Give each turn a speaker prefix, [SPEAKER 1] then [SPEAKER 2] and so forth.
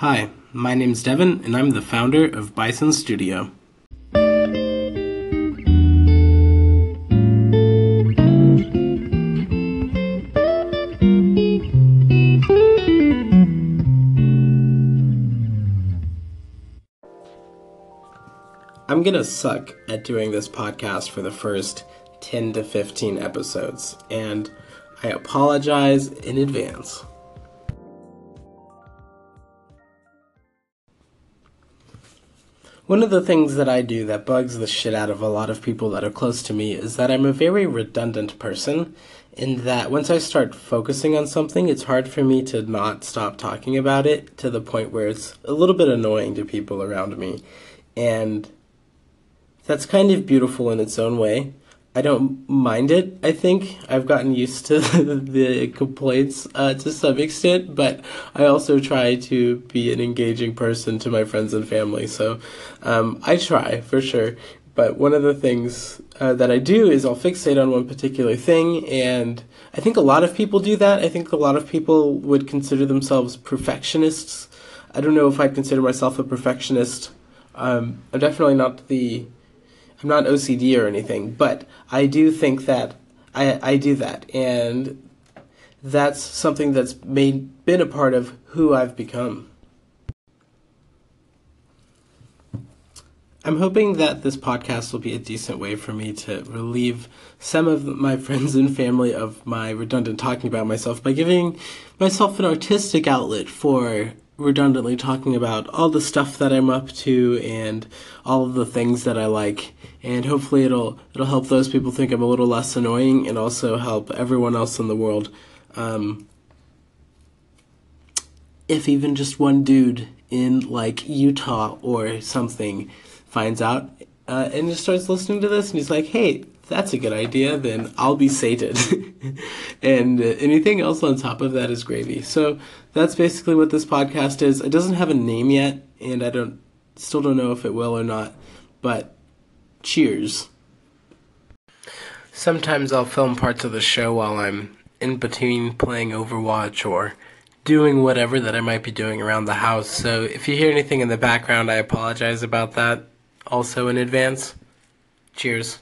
[SPEAKER 1] Hi, my name's Devin, and I'm the founder of Bison Studio. I'm gonna suck at doing this podcast for the first 10 to 15 episodes, and I apologize in advance. One of the things that I do that bugs the shit out of a lot of people that are close to me is that I'm a very redundant person, in that once I start focusing on something, it's hard for me to not stop talking about it to the point where it's a little bit annoying to people around me. And that's kind of beautiful in its own way. I don't mind it. I think I've gotten used to the complaints uh, to some extent, but I also try to be an engaging person to my friends and family. So um, I try for sure. But one of the things uh, that I do is I'll fixate on one particular thing, and I think a lot of people do that. I think a lot of people would consider themselves perfectionists. I don't know if I'd consider myself a perfectionist. Um, I'm definitely not the I'm not OCD or anything, but I do think that I I do that, and that's something that's made been a part of who I've become. I'm hoping that this podcast will be a decent way for me to relieve some of my friends and family of my redundant talking about myself by giving myself an artistic outlet for redundantly talking about all the stuff that I'm up to and all of the things that I like and hopefully it'll it'll help those people think I'm a little less annoying and also help everyone else in the world um, if even just one dude in like Utah or something finds out uh, and just starts listening to this and he's like hey that's a good idea, then I'll be sated. and uh, anything else on top of that is gravy. So that's basically what this podcast is. It doesn't have a name yet, and I don't still don't know if it will or not. But cheers. Sometimes I'll film parts of the show while I'm in between playing Overwatch or doing whatever that I might be doing around the house. So if you hear anything in the background, I apologize about that also in advance. Cheers.